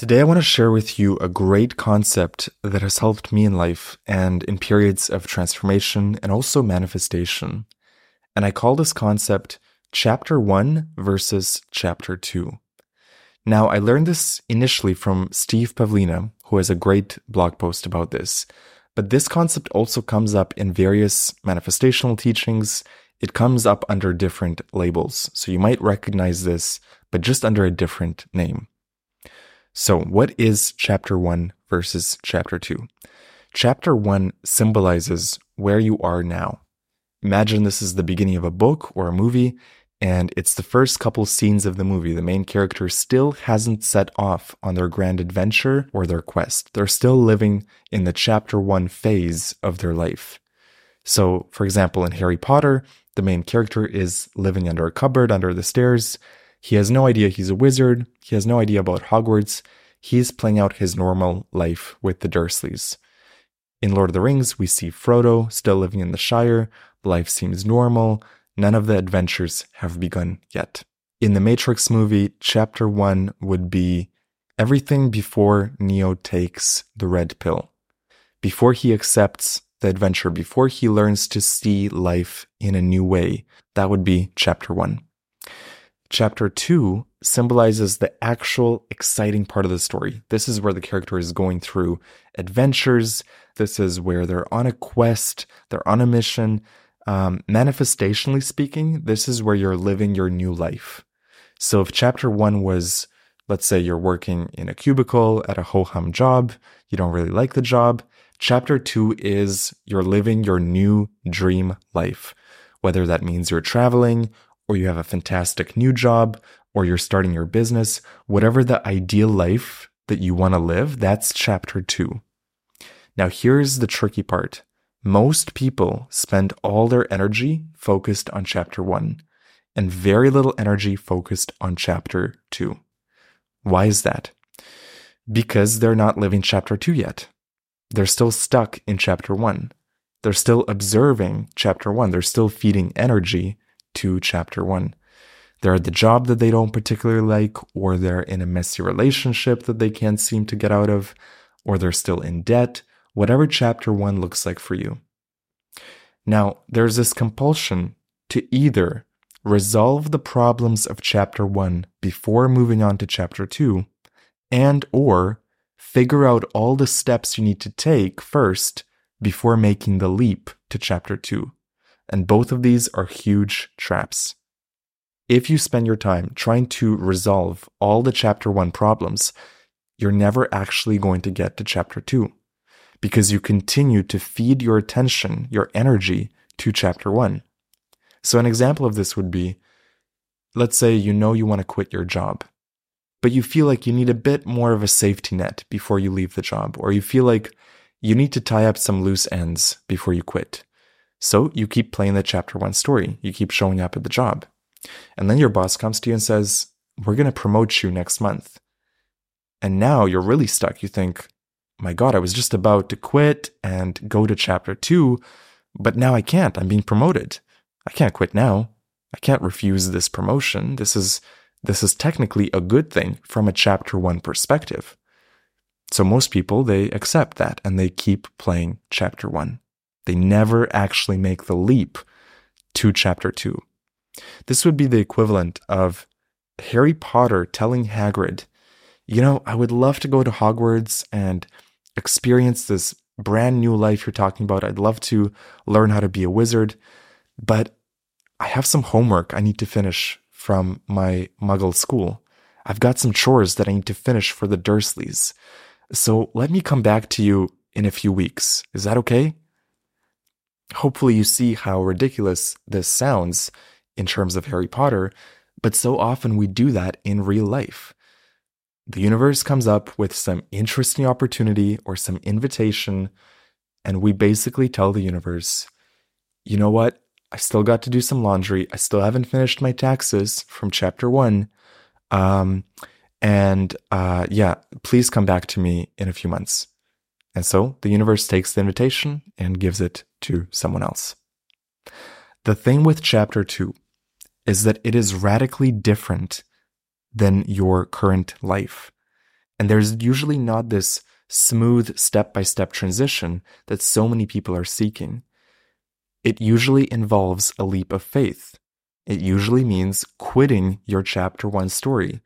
Today, I want to share with you a great concept that has helped me in life and in periods of transformation and also manifestation. And I call this concept Chapter 1 versus Chapter 2. Now, I learned this initially from Steve Pavlina, who has a great blog post about this. But this concept also comes up in various manifestational teachings. It comes up under different labels. So you might recognize this, but just under a different name. So, what is chapter 1 versus chapter 2? Chapter 1 symbolizes where you are now. Imagine this is the beginning of a book or a movie, and it's the first couple scenes of the movie. The main character still hasn't set off on their grand adventure or their quest. They're still living in the chapter 1 phase of their life. So, for example, in Harry Potter, the main character is living under a cupboard under the stairs he has no idea he's a wizard. He has no idea about Hogwarts. He's playing out his normal life with the Dursleys. In Lord of the Rings, we see Frodo still living in the Shire. Life seems normal. None of the adventures have begun yet. In the Matrix movie, chapter one would be everything before Neo takes the red pill. Before he accepts the adventure, before he learns to see life in a new way. That would be chapter one. Chapter 2 symbolizes the actual exciting part of the story. This is where the character is going through adventures. This is where they're on a quest, they're on a mission. Um, manifestationally speaking, this is where you're living your new life. So if chapter 1 was, let's say you're working in a cubicle at a ho hum job, you don't really like the job, chapter 2 is you're living your new dream life. Whether that means you're traveling or you have a fantastic new job, or you're starting your business, whatever the ideal life that you want to live, that's chapter two. Now, here's the tricky part. Most people spend all their energy focused on chapter one and very little energy focused on chapter two. Why is that? Because they're not living chapter two yet. They're still stuck in chapter one. They're still observing chapter one. They're still feeding energy to chapter one. They're at the job that they don't particularly like, or they're in a messy relationship that they can't seem to get out of, or they're still in debt, whatever chapter one looks like for you. Now, there's this compulsion to either resolve the problems of chapter 1 before moving on to chapter 2 and or figure out all the steps you need to take first before making the leap to chapter 2. And both of these are huge traps. If you spend your time trying to resolve all the chapter 1 problems, you're never actually going to get to chapter 2 because you continue to feed your attention, your energy to chapter 1. So, an example of this would be let's say you know you want to quit your job, but you feel like you need a bit more of a safety net before you leave the job, or you feel like you need to tie up some loose ends before you quit. So, you keep playing the chapter one story, you keep showing up at the job. And then your boss comes to you and says, We're going to promote you next month. And now you're really stuck. You think, My God, I was just about to quit and go to chapter two, but now I can't. I'm being promoted. I can't quit now. I can't refuse this promotion. This is this is technically a good thing from a chapter 1 perspective. So most people they accept that and they keep playing chapter 1. They never actually make the leap to chapter 2. This would be the equivalent of Harry Potter telling Hagrid, "You know, I would love to go to Hogwarts and experience this brand new life you're talking about. I'd love to learn how to be a wizard, but I have some homework I need to finish from my muggle school. I've got some chores that I need to finish for the Dursleys. So let me come back to you in a few weeks. Is that okay? Hopefully, you see how ridiculous this sounds in terms of Harry Potter, but so often we do that in real life. The universe comes up with some interesting opportunity or some invitation, and we basically tell the universe, you know what? I still got to do some laundry. I still haven't finished my taxes from chapter one. Um, and uh, yeah, please come back to me in a few months. And so the universe takes the invitation and gives it to someone else. The thing with chapter two is that it is radically different than your current life. And there's usually not this smooth step by step transition that so many people are seeking it usually involves a leap of faith. It usually means quitting your chapter one story,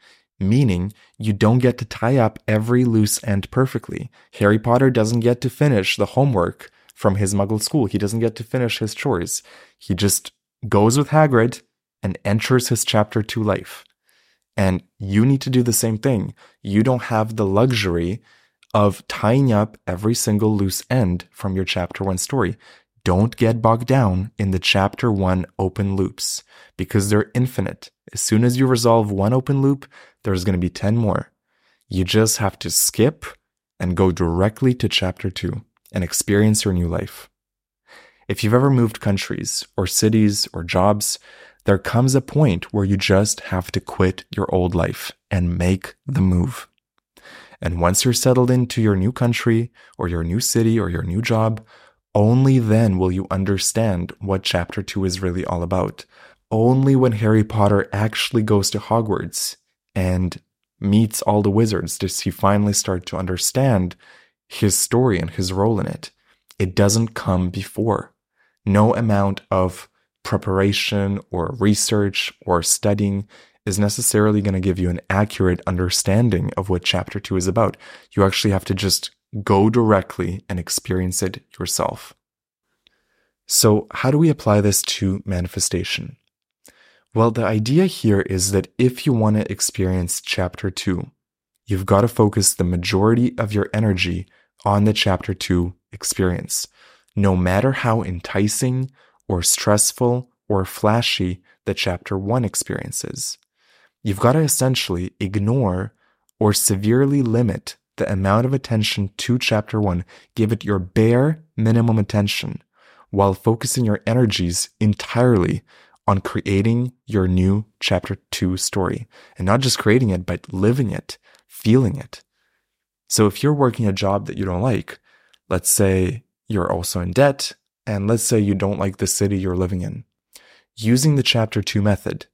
meaning you don't get to tie up every loose end perfectly. Harry Potter doesn't get to finish the homework from his muggle school. He doesn't get to finish his chores. He just goes with Hagrid and enters his chapter two life. And you need to do the same thing. You don't have the luxury of tying up every single loose end from your chapter one story. Don't get bogged down in the chapter one open loops because they're infinite. As soon as you resolve one open loop, there's going to be 10 more. You just have to skip and go directly to chapter two and experience your new life. If you've ever moved countries or cities or jobs, there comes a point where you just have to quit your old life and make the move. And once you're settled into your new country or your new city or your new job, only then will you understand what chapter 2 is really all about. Only when Harry Potter actually goes to Hogwarts and meets all the wizards does he finally start to understand his story and his role in it. It doesn't come before. No amount of preparation or research or studying is necessarily going to give you an accurate understanding of what chapter 2 is about. You actually have to just go directly and experience it yourself. So, how do we apply this to manifestation? Well, the idea here is that if you want to experience chapter two, you've got to focus the majority of your energy on the chapter two experience, no matter how enticing or stressful or flashy the chapter one experience is. You've got to essentially ignore or severely limit the amount of attention to chapter one, give it your bare minimum attention while focusing your energies entirely on creating your new chapter two story and not just creating it, but living it, feeling it. So if you're working a job that you don't like, let's say you're also in debt, and let's say you don't like the city you're living in, using the chapter two method,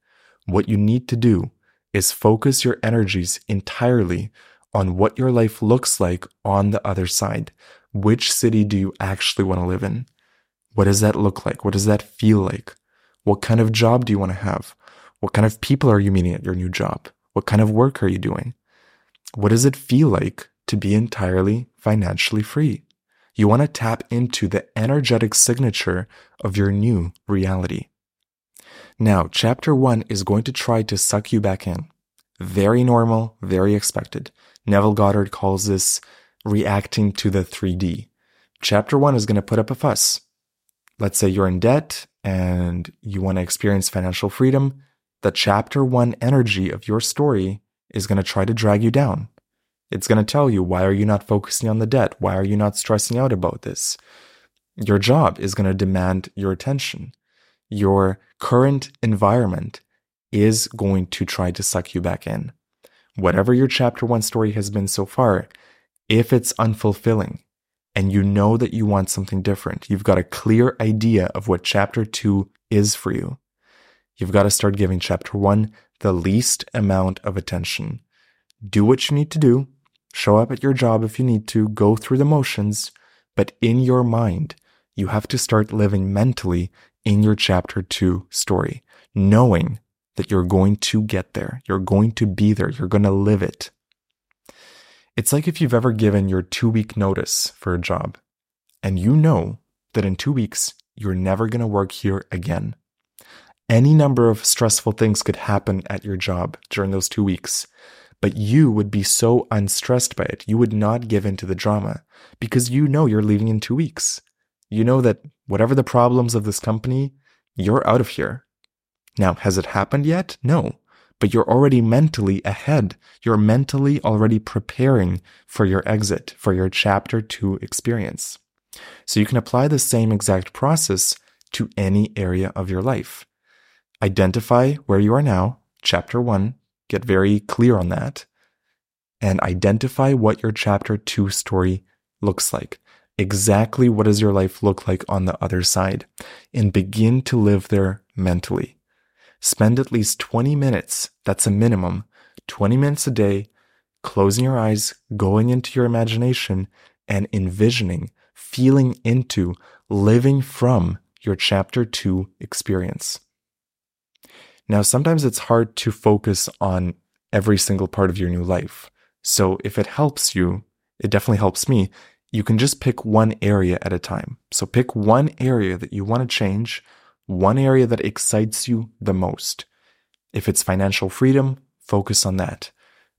what you need to do is focus your energies entirely on what your life looks like on the other side. Which city do you actually want to live in? What does that look like? What does that feel like? What kind of job do you want to have? What kind of people are you meeting at your new job? What kind of work are you doing? What does it feel like to be entirely financially free? You want to tap into the energetic signature of your new reality. Now, chapter one is going to try to suck you back in. Very normal, very expected. Neville Goddard calls this reacting to the 3D. Chapter one is going to put up a fuss. Let's say you're in debt and you want to experience financial freedom. The chapter one energy of your story is going to try to drag you down. It's going to tell you, why are you not focusing on the debt? Why are you not stressing out about this? Your job is going to demand your attention. Your current environment is going to try to suck you back in. Whatever your chapter one story has been so far, if it's unfulfilling and you know that you want something different, you've got a clear idea of what chapter two is for you. You've got to start giving chapter one the least amount of attention. Do what you need to do Show up at your job if you need to, go through the motions, but in your mind, you have to start living mentally in your chapter two story, knowing that you're going to get there. You're going to be there. You're going to live it. It's like if you've ever given your two week notice for a job and you know that in two weeks, you're never going to work here again. Any number of stressful things could happen at your job during those two weeks. But you would be so unstressed by it. You would not give in to the drama because you know you're leaving in two weeks. You know that whatever the problems of this company, you're out of here. Now, has it happened yet? No. But you're already mentally ahead. You're mentally already preparing for your exit, for your chapter two experience. So you can apply the same exact process to any area of your life. Identify where you are now, chapter one, Get very clear on that and identify what your chapter two story looks like. Exactly what does your life look like on the other side and begin to live there mentally. Spend at least 20 minutes. That's a minimum. 20 minutes a day, closing your eyes, going into your imagination and envisioning, feeling into, living from your chapter two experience. Now, sometimes it's hard to focus on every single part of your new life. So if it helps you, it definitely helps me. You can just pick one area at a time. So pick one area that you want to change, one area that excites you the most. If it's financial freedom, focus on that.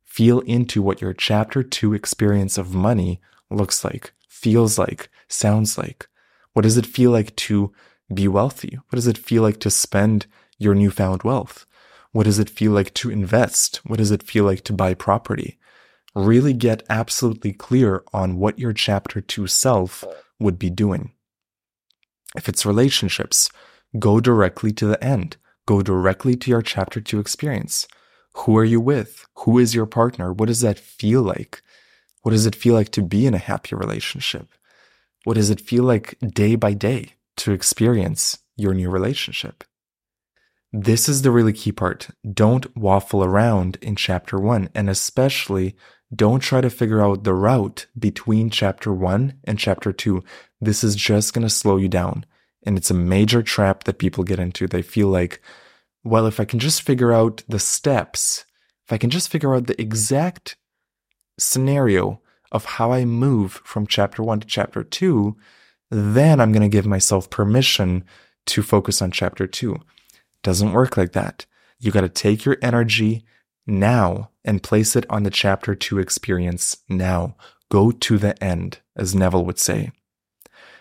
Feel into what your chapter two experience of money looks like, feels like, sounds like. What does it feel like to be wealthy? What does it feel like to spend your newfound wealth? What does it feel like to invest? What does it feel like to buy property? Really get absolutely clear on what your chapter two self would be doing. If it's relationships, go directly to the end. Go directly to your chapter two experience. Who are you with? Who is your partner? What does that feel like? What does it feel like to be in a happy relationship? What does it feel like day by day to experience your new relationship? This is the really key part. Don't waffle around in chapter one, and especially don't try to figure out the route between chapter one and chapter two. This is just going to slow you down. And it's a major trap that people get into. They feel like, well, if I can just figure out the steps, if I can just figure out the exact scenario of how I move from chapter one to chapter two, then I'm going to give myself permission to focus on chapter two. Doesn't work like that. You got to take your energy now and place it on the chapter two experience now. Go to the end, as Neville would say.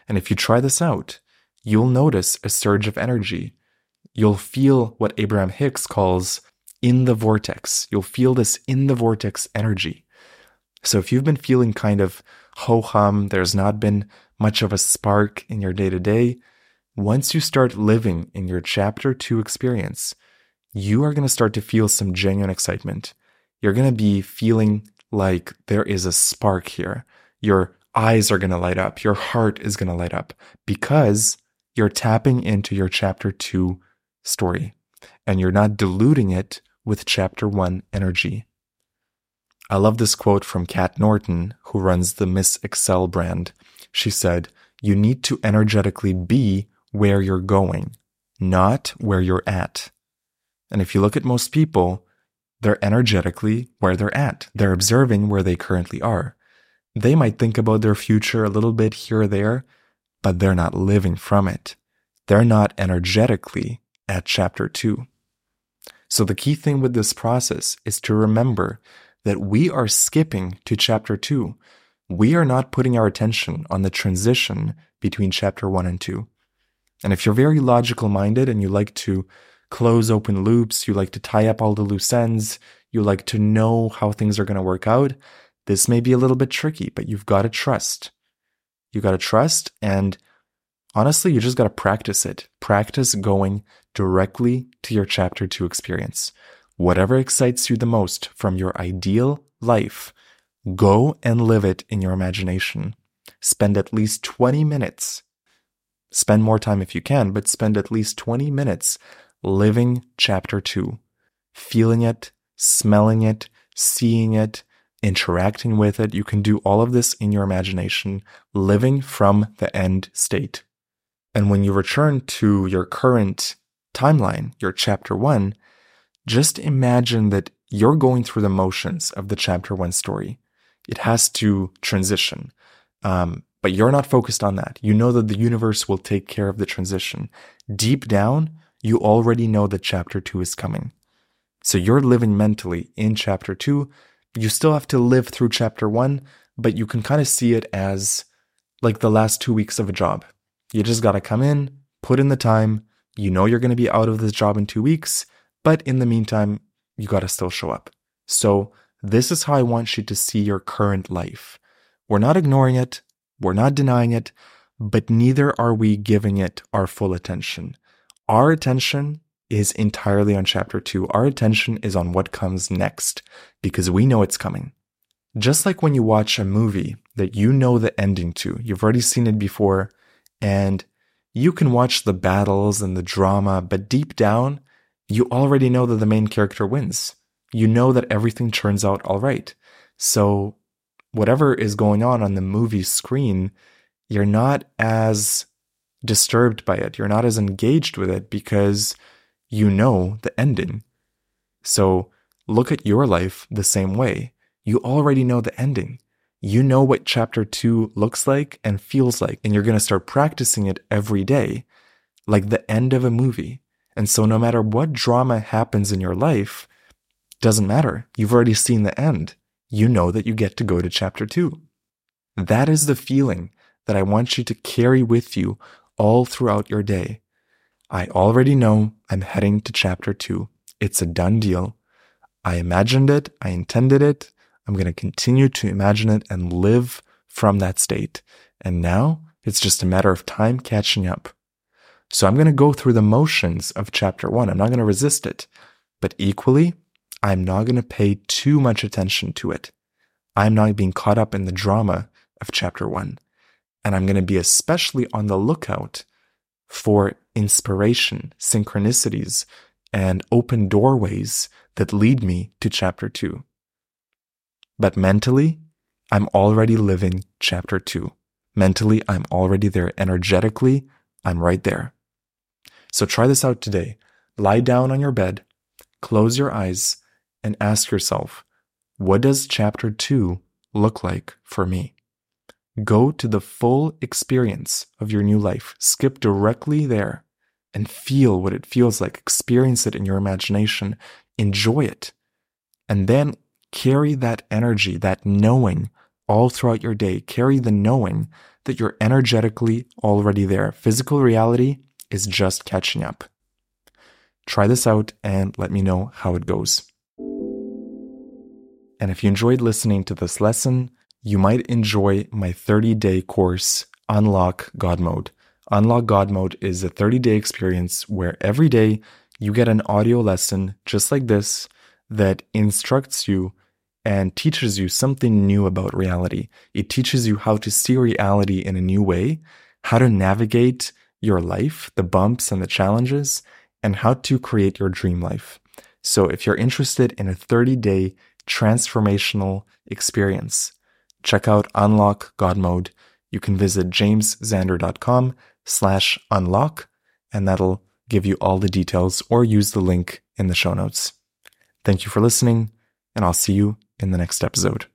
And if you try this out, you'll notice a surge of energy. You'll feel what Abraham Hicks calls in the vortex. You'll feel this in the vortex energy. So if you've been feeling kind of ho hum, there's not been much of a spark in your day to day, once you start living in your chapter two experience, you are going to start to feel some genuine excitement. You're going to be feeling like there is a spark here. Your eyes are going to light up. Your heart is going to light up because you're tapping into your chapter two story and you're not diluting it with chapter one energy. I love this quote from Kat Norton, who runs the Miss Excel brand. She said, You need to energetically be where you're going, not where you're at. And if you look at most people, they're energetically where they're at. They're observing where they currently are. They might think about their future a little bit here or there, but they're not living from it. They're not energetically at chapter two. So the key thing with this process is to remember that we are skipping to chapter two. We are not putting our attention on the transition between chapter one and two. And if you're very logical minded and you like to close open loops, you like to tie up all the loose ends, you like to know how things are going to work out, this may be a little bit tricky, but you've got to trust. You got to trust. And honestly, you just got to practice it. Practice going directly to your chapter two experience. Whatever excites you the most from your ideal life, go and live it in your imagination. Spend at least 20 minutes. Spend more time if you can, but spend at least 20 minutes living chapter two, feeling it, smelling it, seeing it, interacting with it. You can do all of this in your imagination, living from the end state. And when you return to your current timeline, your chapter one, just imagine that you're going through the motions of the chapter one story. It has to transition. Um, but you're not focused on that. You know that the universe will take care of the transition. Deep down, you already know that chapter two is coming. So you're living mentally in chapter two. You still have to live through chapter one, but you can kind of see it as like the last two weeks of a job. You just got to come in, put in the time. You know you're going to be out of this job in two weeks, but in the meantime, you got to still show up. So this is how I want you to see your current life. We're not ignoring it. We're not denying it, but neither are we giving it our full attention. Our attention is entirely on chapter two. Our attention is on what comes next because we know it's coming. Just like when you watch a movie that you know the ending to, you've already seen it before, and you can watch the battles and the drama, but deep down, you already know that the main character wins. You know that everything turns out all right. So, whatever is going on on the movie screen, you're not as disturbed by it. You're not as engaged with it because you know the ending. So look at your life the same way. You already know the ending. You know what chapter two looks like and feels like, and you're going to start practicing it every day, like the end of a movie. And so no matter what drama happens in your life, doesn't matter. You've already seen the end. You know that you get to go to chapter two. That is the feeling that I want you to carry with you all throughout your day. I already know I'm heading to chapter two. It's a done deal. I imagined it. I intended it. I'm going to continue to imagine it and live from that state. And now it's just a matter of time catching up. So I'm going to go through the motions of chapter one. I'm not going to resist it, but equally, I'm not going to pay too much attention to it. I'm not being caught up in the drama of chapter one. And I'm going to be especially on the lookout for inspiration, synchronicities, and open doorways that lead me to chapter two. But mentally, I'm already living chapter two. Mentally, I'm already there. Energetically, I'm right there. So try this out today. Lie down on your bed, close your eyes, and ask yourself, what does chapter two look like for me? Go to the full experience of your new life. Skip directly there and feel what it feels like. Experience it in your imagination. Enjoy it. And then carry that energy, that knowing all throughout your day. Carry the knowing that you're energetically already there. Physical reality is just catching up. Try this out and let me know how it goes. And if you enjoyed listening to this lesson, you might enjoy my 30 day course, Unlock God Mode. Unlock God Mode is a 30 day experience where every day you get an audio lesson just like this that instructs you and teaches you something new about reality. It teaches you how to see reality in a new way, how to navigate your life, the bumps and the challenges, and how to create your dream life. So if you're interested in a 30 day transformational experience, check out Unlock God Mode. You can visit jamesxander.com slash unlock, and that'll give you all the details or use the link in the show notes. Thank you for listening, and I'll see you in the next episode.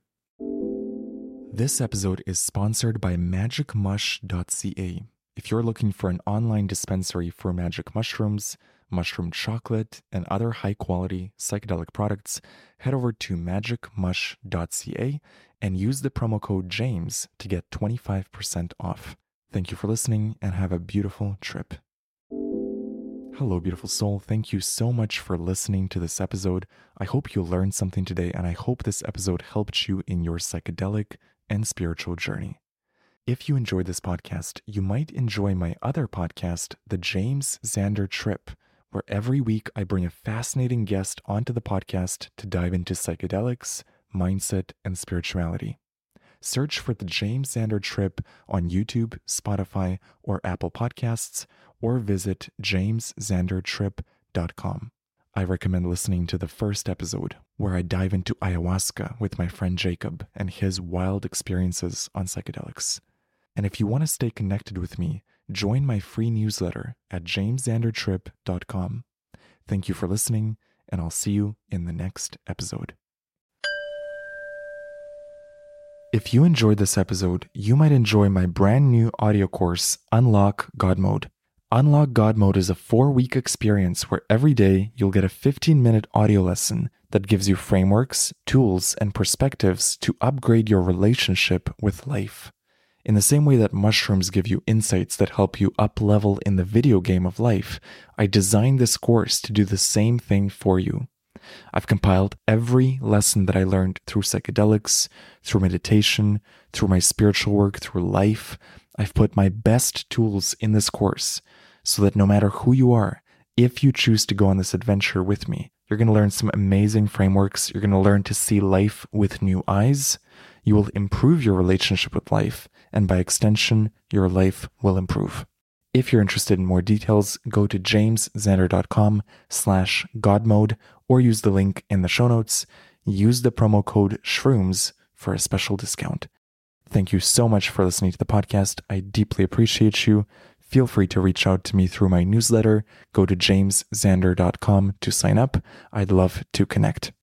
This episode is sponsored by magicmush.ca. If you're looking for an online dispensary for magic mushrooms, mushroom chocolate, and other high quality psychedelic products, head over to magicmush.ca and use the promo code JAMES to get 25% off. Thank you for listening and have a beautiful trip. Hello, beautiful soul. Thank you so much for listening to this episode. I hope you learned something today, and I hope this episode helped you in your psychedelic and spiritual journey. If you enjoyed this podcast, you might enjoy my other podcast, The James Xander Trip, where every week I bring a fascinating guest onto the podcast to dive into psychedelics, mindset, and spirituality. Search for The James Xander Trip on YouTube, Spotify, or Apple Podcasts, or visit jamesxandertrip.com. I recommend listening to the first episode, where I dive into ayahuasca with my friend Jacob and his wild experiences on psychedelics. And if you want to stay connected with me, join my free newsletter at jamesxandertrip.com. Thank you for listening, and I'll see you in the next episode. If you enjoyed this episode, you might enjoy my brand new audio course, Unlock God Mode. Unlock God Mode is a four week experience where every day you'll get a 15 minute audio lesson that gives you frameworks, tools, and perspectives to upgrade your relationship with life. In the same way that mushrooms give you insights that help you up level in the video game of life, I designed this course to do the same thing for you. I've compiled every lesson that I learned through psychedelics, through meditation, through my spiritual work, through life. I've put my best tools in this course so that no matter who you are, if you choose to go on this adventure with me, you're going to learn some amazing frameworks. You're going to learn to see life with new eyes. You will improve your relationship with life, and by extension, your life will improve. If you're interested in more details, go to jamesxander.com slash godmode or use the link in the show notes. Use the promo code SHROOMS for a special discount. Thank you so much for listening to the podcast. I deeply appreciate you. Feel free to reach out to me through my newsletter. Go to jamesxander.com to sign up. I'd love to connect.